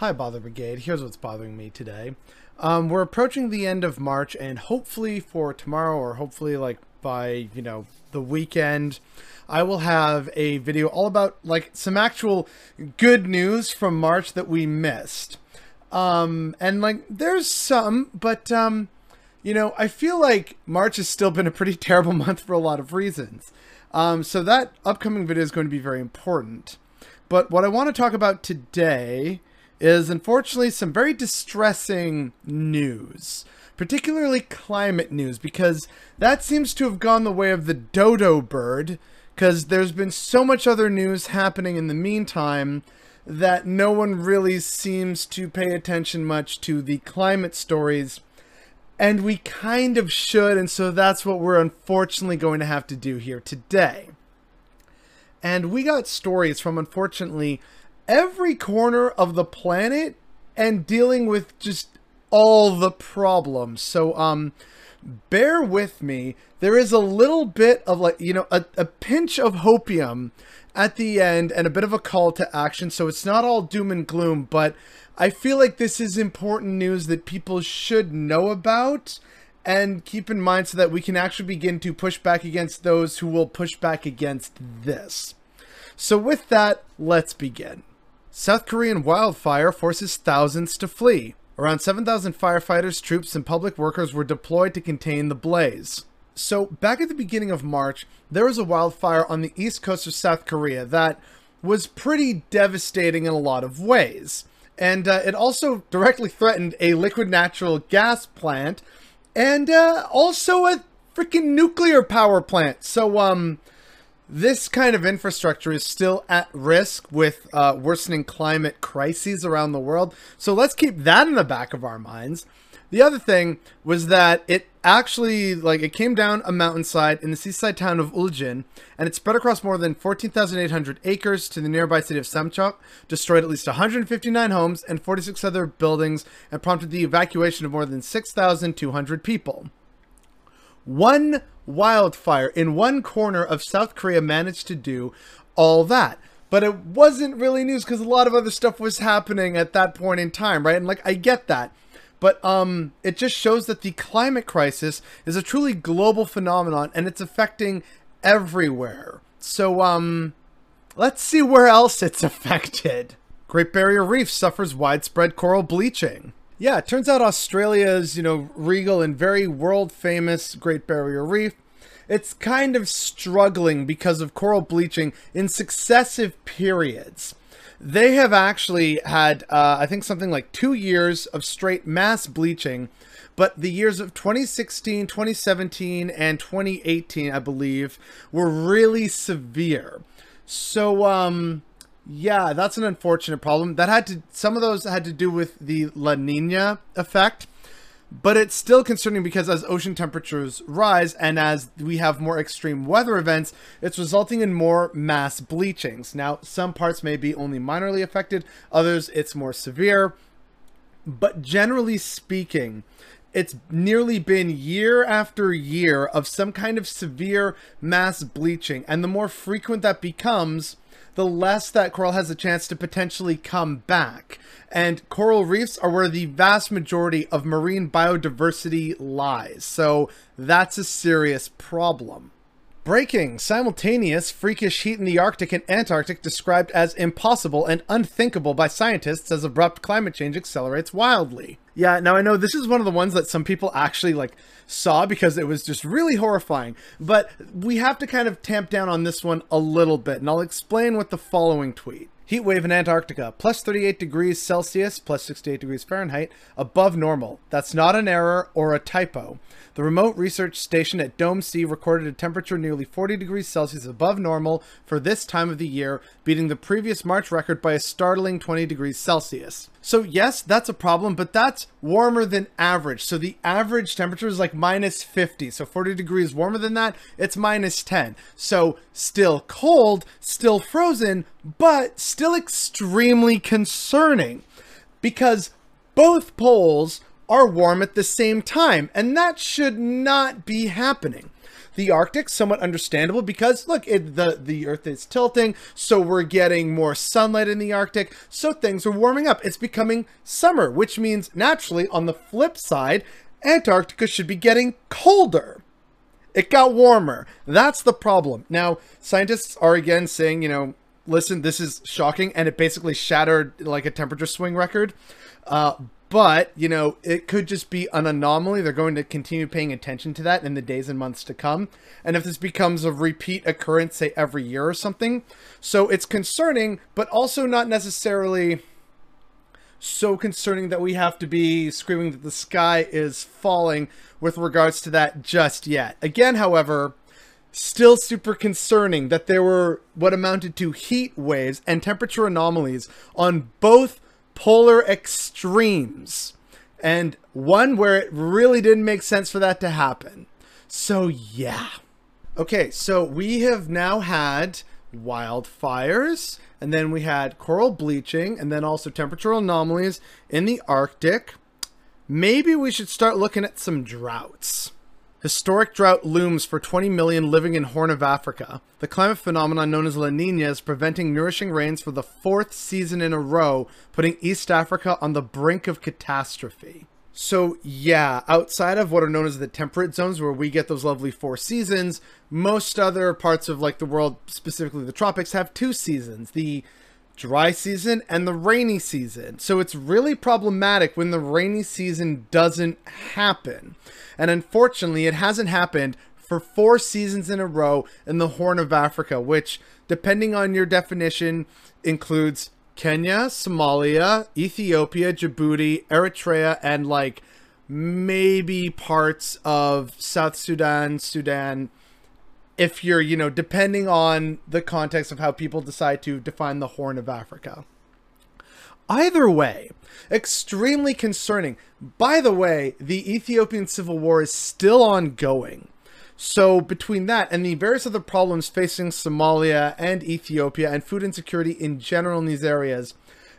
Hi, Bother Brigade. Here's what's bothering me today. Um, we're approaching the end of March, and hopefully for tomorrow, or hopefully like by you know the weekend, I will have a video all about like some actual good news from March that we missed. Um, and like there's some, but um, you know I feel like March has still been a pretty terrible month for a lot of reasons. Um, so that upcoming video is going to be very important. But what I want to talk about today is unfortunately some very distressing news, particularly climate news, because that seems to have gone the way of the dodo bird, because there's been so much other news happening in the meantime that no one really seems to pay attention much to the climate stories. And we kind of should, and so that's what we're unfortunately going to have to do here today. And we got stories from, unfortunately, every corner of the planet and dealing with just all the problems. So, um, bear with me. There is a little bit of like, you know, a, a pinch of hopium at the end and a bit of a call to action. So it's not all doom and gloom, but I feel like this is important news that people should know about and keep in mind so that we can actually begin to push back against those who will push back against this. So with that, let's begin. South Korean wildfire forces thousands to flee. Around 7,000 firefighters, troops, and public workers were deployed to contain the blaze. So, back at the beginning of March, there was a wildfire on the east coast of South Korea that was pretty devastating in a lot of ways. And uh, it also directly threatened a liquid natural gas plant and uh, also a freaking nuclear power plant. So, um, this kind of infrastructure is still at risk with uh, worsening climate crises around the world. So let's keep that in the back of our minds. The other thing was that it actually, like, it came down a mountainside in the seaside town of Uljin, and it spread across more than 14,800 acres to the nearby city of Samcheok, destroyed at least 159 homes and 46 other buildings, and prompted the evacuation of more than 6,200 people. One wildfire in one corner of South Korea managed to do all that. But it wasn't really news because a lot of other stuff was happening at that point in time, right? And like I get that. But um it just shows that the climate crisis is a truly global phenomenon and it's affecting everywhere. So um let's see where else it's affected. Great Barrier Reef suffers widespread coral bleaching. Yeah, it turns out Australia's, you know, regal and very world famous Great Barrier Reef, it's kind of struggling because of coral bleaching in successive periods. They have actually had, uh, I think, something like two years of straight mass bleaching, but the years of 2016, 2017, and 2018, I believe, were really severe. So, um, yeah, that's an unfortunate problem. That had to some of those had to do with the La Nina effect, but it's still concerning because as ocean temperatures rise and as we have more extreme weather events, it's resulting in more mass bleachings. Now, some parts may be only minorly affected, others it's more severe, but generally speaking, it's nearly been year after year of some kind of severe mass bleaching, and the more frequent that becomes, the less that coral has a chance to potentially come back. And coral reefs are where the vast majority of marine biodiversity lies. So that's a serious problem. Breaking simultaneous freakish heat in the Arctic and Antarctic described as impossible and unthinkable by scientists as abrupt climate change accelerates wildly. Yeah, now I know this is one of the ones that some people actually like saw because it was just really horrifying, but we have to kind of tamp down on this one a little bit, and I'll explain with the following tweet. Heat wave in Antarctica, plus 38 degrees Celsius, plus 68 degrees Fahrenheit, above normal. That's not an error or a typo. The remote research station at Dome C recorded a temperature nearly 40 degrees Celsius above normal for this time of the year, beating the previous March record by a startling 20 degrees Celsius. So yes, that's a problem, but that's warmer than average. So the average temperature is like minus 50. So 40 degrees warmer than that, it's minus 10. So still cold, still frozen, but still extremely concerning because both poles are warm at the same time, and that should not be happening. The Arctic, somewhat understandable because look, it, the the Earth is tilting, so we're getting more sunlight in the Arctic, so things are warming up. It's becoming summer, which means naturally, on the flip side, Antarctica should be getting colder. It got warmer. That's the problem. Now, scientists are again saying, you know, listen, this is shocking, and it basically shattered like a temperature swing record. Uh, but you know it could just be an anomaly. They're going to continue paying attention to that in the days and months to come. And if this becomes a repeat occurrence say every year or something so it's concerning but also not necessarily so concerning that we have to be screaming that the sky is falling with regards to that just yet. Again however still super concerning that there were what amounted to heat waves and temperature anomalies on both polar extremes. And one where it really didn't make sense for that to happen. So, yeah. Okay, so we have now had wildfires, and then we had coral bleaching, and then also temperatural anomalies in the Arctic. Maybe we should start looking at some droughts. Historic drought looms for 20 million living in Horn of Africa. The climate phenomenon known as La Nina is preventing nourishing rains for the fourth season in a row, putting East Africa on the brink of catastrophe. So, yeah, outside of what are known as the temperate zones where we get those lovely four seasons, most other parts of like the world, specifically the tropics, have two seasons. The dry season and the rainy season. So it's really problematic when the rainy season doesn't happen. And unfortunately, it hasn't happened for four seasons in a row in the Horn of Africa, which, depending on your definition, includes Kenya, Somalia, Ethiopia, Djibouti, Eritrea, and like maybe parts of South Sudan, Sudan, if you're, you know, depending on the context of how people decide to define the Horn of Africa. Either way, extremely concerning. By the way, the Ethiopian civil war is still ongoing. So, between that and the various other problems facing Somalia and Ethiopia and food insecurity in general in these areas,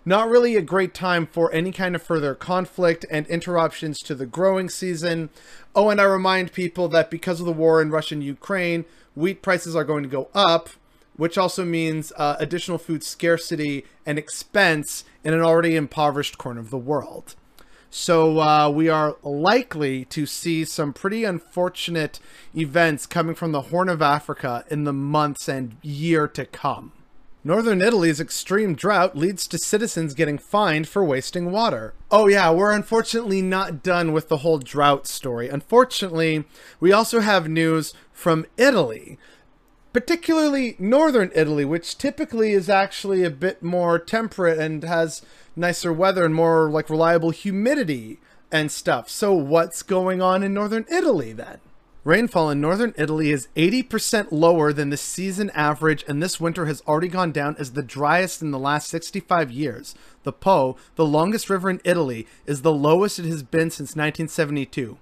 not really a great time for any kind of further conflict and interruptions to the growing season. Oh, and I remind people that because of the war in Russia and Ukraine, wheat prices are going to go up, which also means uh, additional food scarcity and expense in an already impoverished corner of the world. So uh, we are likely to see some pretty unfortunate events coming from the Horn of Africa in the months and year to come. Northern Italy's extreme drought leads to citizens getting fined for wasting water. Oh yeah, we're unfortunately not done with the whole drought story. Unfortunately, we also have news from Italy particularly northern Italy, which typically is actually a bit more temperate and has nicer weather and more like reliable humidity and stuff. So what's going on in northern Italy then? Rainfall in northern Italy is 80% lower than the season average, and this winter has already gone down as the driest in the last 65 years. The Po, the longest river in Italy, is the lowest it has been since 1972.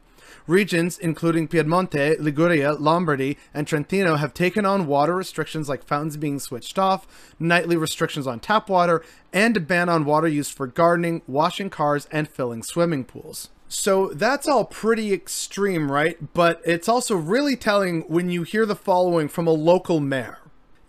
Regions including Piedmonte, Liguria, Lombardy, and Trentino have taken on water restrictions like fountains being switched off, nightly restrictions on tap water, and a ban on water used for gardening, washing cars, and filling swimming pools. So that's all pretty extreme, right? But it's also really telling when you hear the following from a local mayor.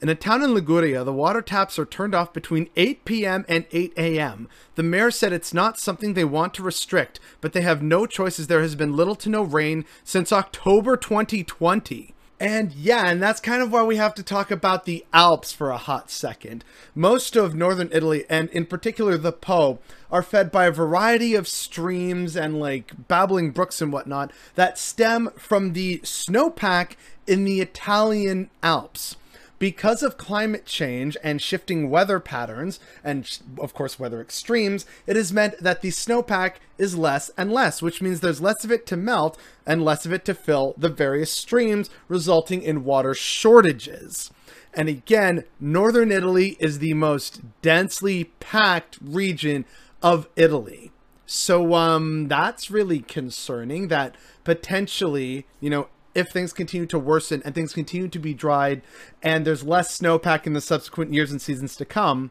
In a town in Liguria, the water taps are turned off between 8 p.m. and 8 a.m. The mayor said it's not something they want to restrict, but they have no choice as there has been little to no rain since October 2020. And yeah, and that's kind of why we have to talk about the Alps for a hot second. Most of northern Italy, and in particular the Po, are fed by a variety of streams and like babbling brooks and whatnot that stem from the snowpack in the Italian Alps because of climate change and shifting weather patterns, and of course weather extremes, it has meant that the snowpack is less and less, which means there's less of it to melt and less of it to fill the various streams, resulting in water shortages. And again, northern Italy is the most densely packed region of Italy. So um that's really concerning that potentially, you know, if things continue to worsen and things continue to be dried and there's less snowpack in the subsequent years and seasons to come,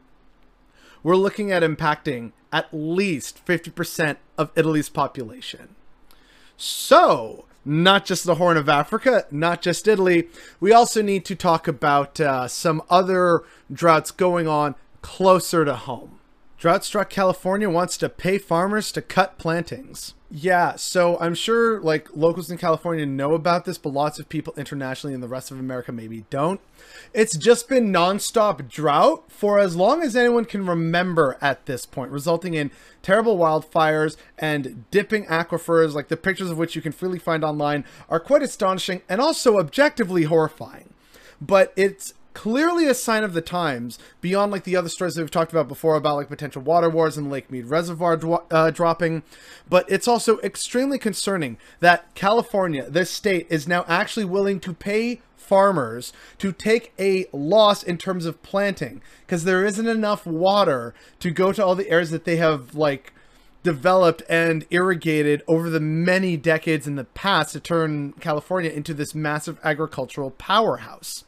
we're looking at impacting at least 50% of Italy's population. So, not just the Horn of Africa, not just Italy. We also need to talk about uh, some other droughts going on closer to home. Drought struck California wants to pay farmers to cut plantings. Yeah, so I'm sure like locals in California know about this, but lots of people internationally in the rest of America maybe don't. It's just been nonstop drought for as long as anyone can remember at this point, resulting in terrible wildfires and dipping aquifers, like the pictures of which you can freely find online, are quite astonishing and also objectively horrifying. But it's clearly a sign of the times beyond like the other stories that we've talked about before about like potential water wars and Lake Mead Reservoir uh, dropping. But it's also extremely concerning that California, this state, is now actually willing to pay farmers to take a loss in terms of planting because there isn't enough water to go to all the areas that they have like developed and irrigated over the many decades in the past to turn California into this massive agricultural powerhouse.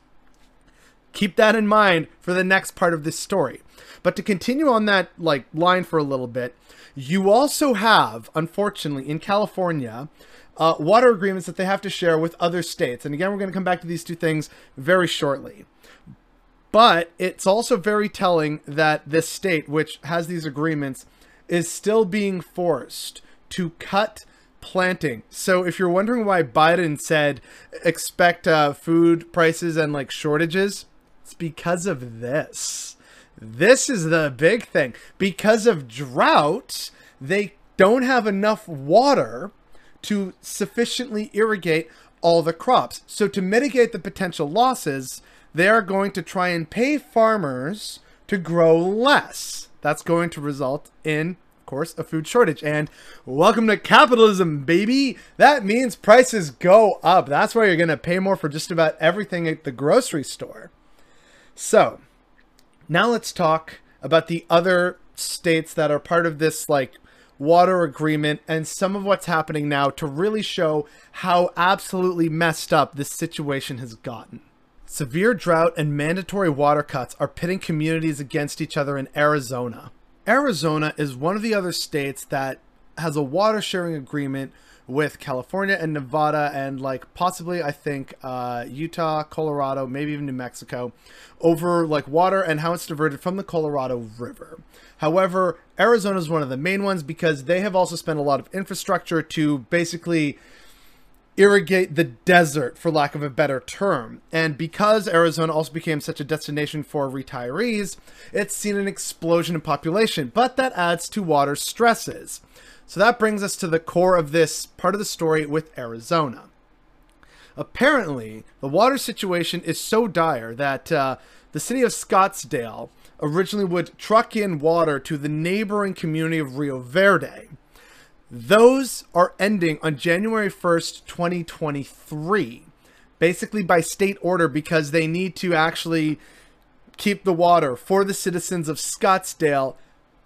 Keep that in mind for the next part of this story. But to continue on that like line for a little bit, you also have, unfortunately, in California, uh, water agreements that they have to share with other states. And again, we're going to come back to these two things very shortly. But it's also very telling that this state, which has these agreements, is still being forced to cut planting. So if you're wondering why Biden said expect uh, food prices and like shortages, it's because of this. This is the big thing. Because of drought, they don't have enough water to sufficiently irrigate all the crops. So to mitigate the potential losses, they are going to try and pay farmers to grow less. That's going to result in, of course, a food shortage. And welcome to capitalism, baby. That means prices go up. That's why you're going to pay more for just about everything at the grocery store. So, now let's talk about the other states that are part of this like water agreement and some of what's happening now to really show how absolutely messed up this situation has gotten. Severe drought and mandatory water cuts are pitting communities against each other in Arizona. Arizona is one of the other states that has a water sharing agreement with California and Nevada and like possibly I think uh, Utah, Colorado, maybe even New Mexico over like water and how it's diverted from the Colorado River. However, Arizona is one of the main ones because they have also spent a lot of infrastructure to basically irrigate the desert for lack of a better term. And because Arizona also became such a destination for retirees, it's seen an explosion in population, but that adds to water stresses. So that brings us to the core of this part of the story with Arizona. Apparently, the water situation is so dire that uh, the city of Scottsdale originally would truck in water to the neighboring community of Rio Verde. Those are ending on January 1st, 2023, basically by state order because they need to actually keep the water for the citizens of Scottsdale,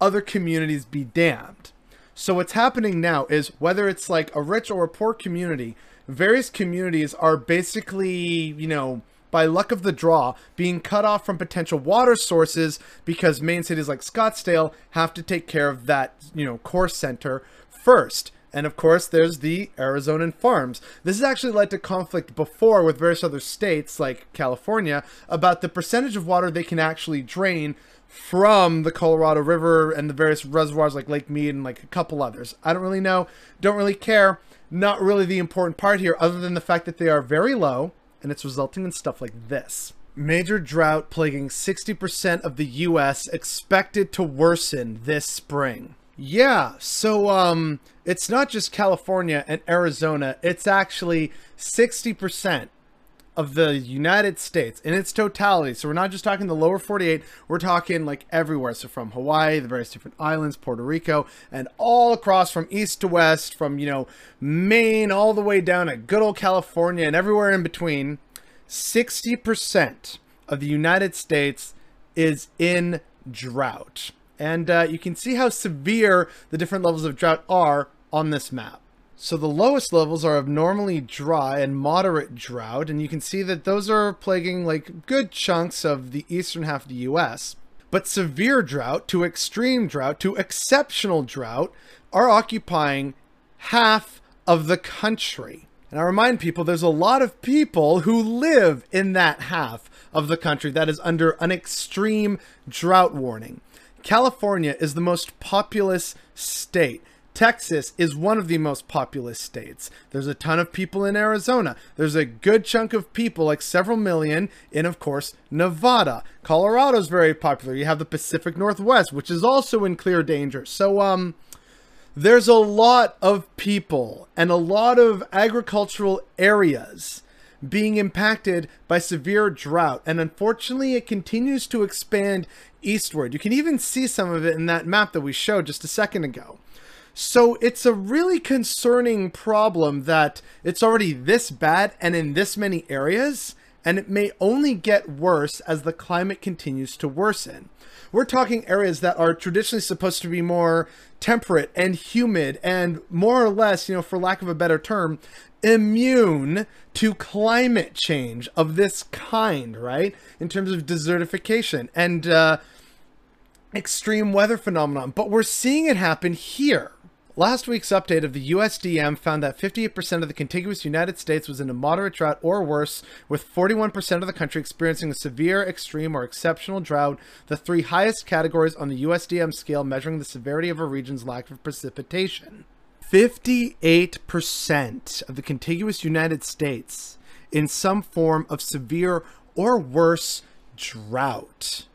other communities be damned. So what's happening now is whether it's like a rich or a poor community, various communities are basically, you know, by luck of the draw, being cut off from potential water sources because main cities like Scottsdale have to take care of that, you know, core center first. And of course, there's the Arizonan farms. This has actually led to conflict before with various other states like California about the percentage of water they can actually drain from the Colorado River and the various reservoirs like Lake Mead and like a couple others. I don't really know, don't really care. Not really the important part here, other than the fact that they are very low and it's resulting in stuff like this. Major drought plaguing 60% of the US expected to worsen this spring. Yeah, so um it's not just California and Arizona, it's actually 60% of the United States in its totality. So we're not just talking the lower 48, we're talking like everywhere. So from Hawaii, the various different islands, Puerto Rico, and all across from east to west, from, you know, Maine all the way down to good old California and everywhere in between. 60% of the United States is in drought. And uh, you can see how severe the different levels of drought are on this map. So the lowest levels are abnormally dry and moderate drought, and you can see that those are plaguing like good chunks of the eastern half of the US. But severe drought to extreme drought to exceptional drought are occupying half of the country. And I remind people there's a lot of people who live in that half of the country that is under an extreme drought warning. California is the most populous state. Texas is one of the most populous states. There's a ton of people in Arizona. There's a good chunk of people, like several million, in, of course, Nevada. Colorado's very popular. You have the Pacific Northwest, which is also in clear danger. So, um, there's a lot of people and a lot of agricultural areas being impacted by severe drought. And unfortunately, it continues to expand eastward. You can even see some of it in that map that we showed just a second ago. So it's a really concerning problem that it's already this bad and in this many areas, and it may only get worse as the climate continues to worsen. We're talking areas that are traditionally supposed to be more temperate and humid and more or less, you know, for lack of a better term, immune to climate change of this kind, right? In terms of desertification and uh, extreme weather phenomenon. But we're seeing it happen here. Last week's update of the USDM found that 58% of the contiguous United States was in a moderate drought or worse, with 41% of the country experiencing a severe, extreme, or exceptional drought, the three highest categories on the USDM scale measuring the severity of a region's lack of precipitation. 58% of the contiguous United States in some form of severe or worse drought.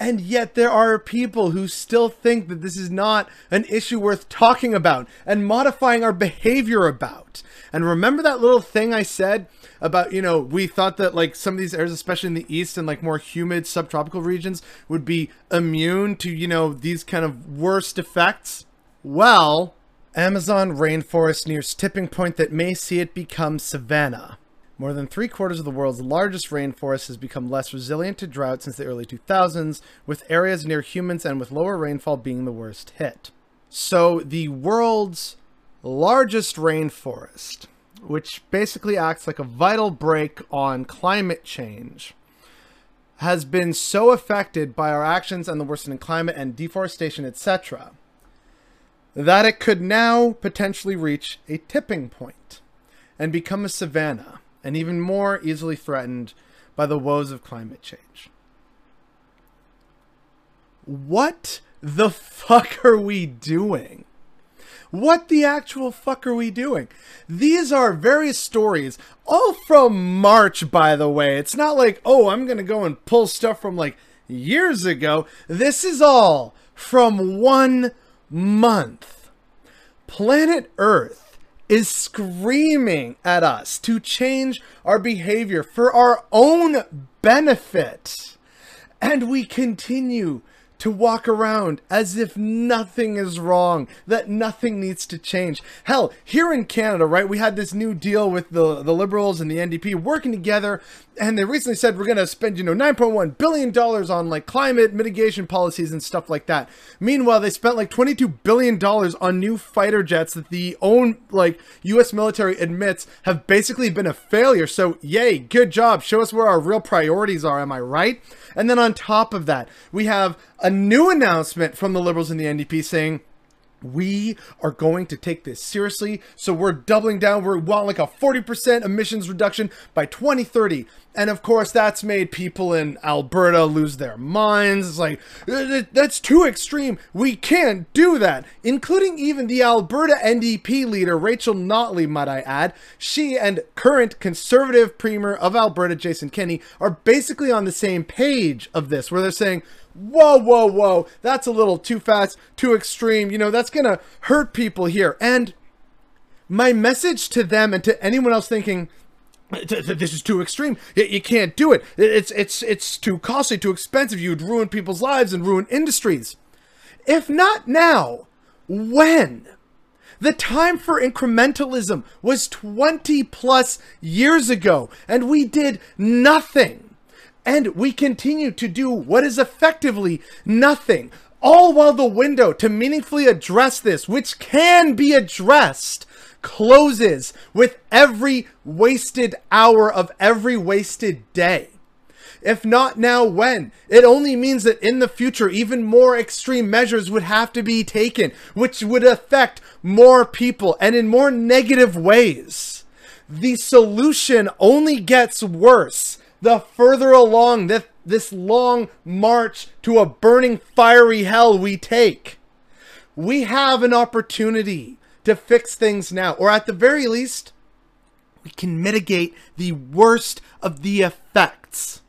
And yet there are people who still think that this is not an issue worth talking about and modifying our behavior about. And remember that little thing I said about, you know, we thought that like some of these areas, especially in the east and like more humid subtropical regions, would be immune to, you know, these kind of worst effects? Well, Amazon rainforest nears tipping point that may see it become savanna. More than three quarters of the world's largest rainforest has become less resilient to drought since the early 2000s, with areas near humans and with lower rainfall being the worst hit. So, the world's largest rainforest, which basically acts like a vital brake on climate change, has been so affected by our actions and the worsening climate and deforestation, etc., that it could now potentially reach a tipping point and become a savanna and even more easily threatened by the woes of climate change. What the fuck are we doing? What the actual fuck are we doing? These are various stories, all from March, by the way. It's not like, oh, I'm going to go and pull stuff from like years ago. This is all from one month. Planet Earth is screaming at us to change our behavior for our own benefit. And we continue to walk around as if nothing is wrong, that nothing needs to change. Hell, here in Canada, right, we had this new deal with the, the Liberals and the NDP working together, and they recently said we're going to spend, you know, $9.1 billion on, like, climate mitigation policies and stuff like that. Meanwhile, they spent, like, $22 billion on new fighter jets that the own, like, U.S. military admits have basically been a failure. So, yay, good job. Show us where our real priorities are, am I right? And then on top of that, we have a new announcement from the Liberals and the NDP saying, we are going to take this seriously. So we're doubling down. We want like a 40% emissions reduction by 2030. And of course, that's made people in Alberta lose their minds. It's like, uh, that's too extreme. We can't do that. Including even the Alberta NDP leader, Rachel Notley, might I add. She and current conservative premier of Alberta, Jason Kenney, are basically on the same page of this, where they're saying, whoa, whoa, whoa, that's a little too fast, too extreme. You know, that's going to hurt people here. And my message to them and to anyone else thinking, this is too extreme. You can't do it. It's it's it's too costly, too expensive. You'd ruin people's lives and ruin industries. If not now, when? The time for incrementalism was 20 plus years ago, and we did nothing. And we continue to do what is effectively nothing, all while the window to meaningfully address this, which can be addressed, closes with every wasted hour of every wasted day. If not now, when? It only means that in the future, even more extreme measures would have to be taken, which would affect more people and in more negative ways. The solution only gets worse the further along this, this long march to a burning fiery hell we take. We have an opportunity to fix things now, or at the very least, we can mitigate the worst of the effects.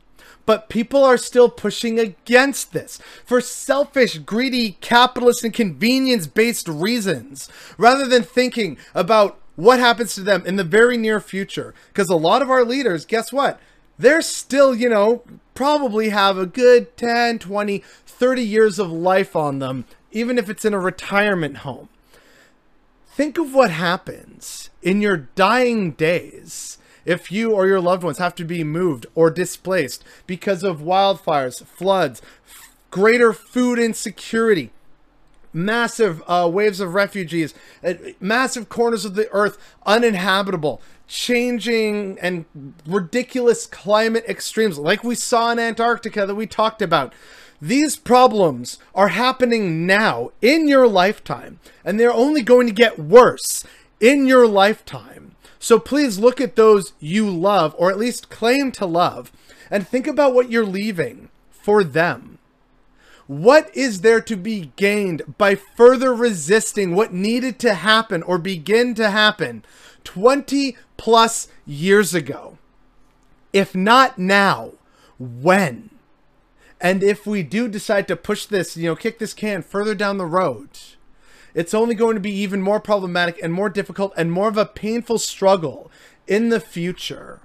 But people are still pushing against this for selfish, greedy, capitalist, and convenience based reasons, rather than thinking about what happens to them in the very near future. Because a lot of our leaders, guess what? They're still, you know, probably have a good 10, 20, 30 years of life on them, even if it's in a retirement home. Think of what happens in your dying days if you or your loved ones have to be moved or displaced because of wildfires, floods, greater food insecurity, massive uh, waves of refugees, uh, massive corners of the earth uninhabitable, changing and ridiculous climate extremes like we saw in Antarctica that we talked about. These problems are happening now in your lifetime, and they're only going to get worse in your lifetime. So please look at those you love, or at least claim to love, and think about what you're leaving for them. What is there to be gained by further resisting what needed to happen or begin to happen 20 plus years ago? If not now, when? And if we do decide to push this, you know, kick this can further down the road, it's only going to be even more problematic and more difficult and more of a painful struggle in the future.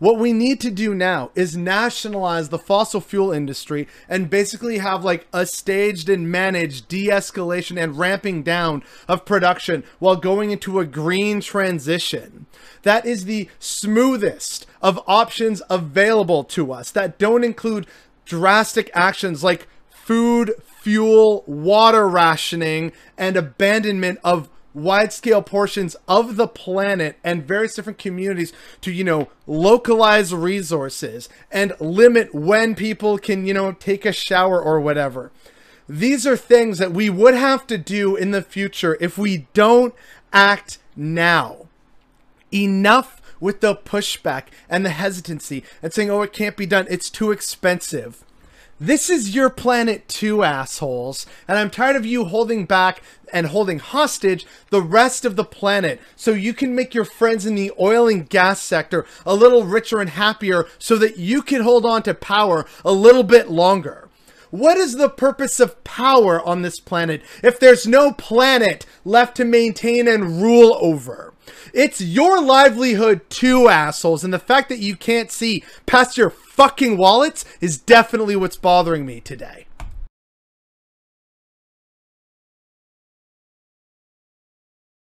What we need to do now is nationalize the fossil fuel industry and basically have like a staged and managed de-escalation and ramping down of production while going into a green transition. That is the smoothest of options available to us that don't include drastic actions like food, fuel, water rationing, and abandonment of wide scale portions of the planet and various different communities to, you know, localize resources and limit when people can, you know, take a shower or whatever. These are things that we would have to do in the future if we don't act now. Enough with the pushback and the hesitancy and saying, oh, it can't be done. It's too expensive. This is your planet too, assholes. And I'm tired of you holding back and holding hostage the rest of the planet so you can make your friends in the oil and gas sector a little richer and happier so that you can hold on to power a little bit longer. What is the purpose of power on this planet if there's no planet left to maintain and rule over? It's your livelihood too, assholes, and the fact that you can't see past your fucking wallets is definitely what's bothering me today.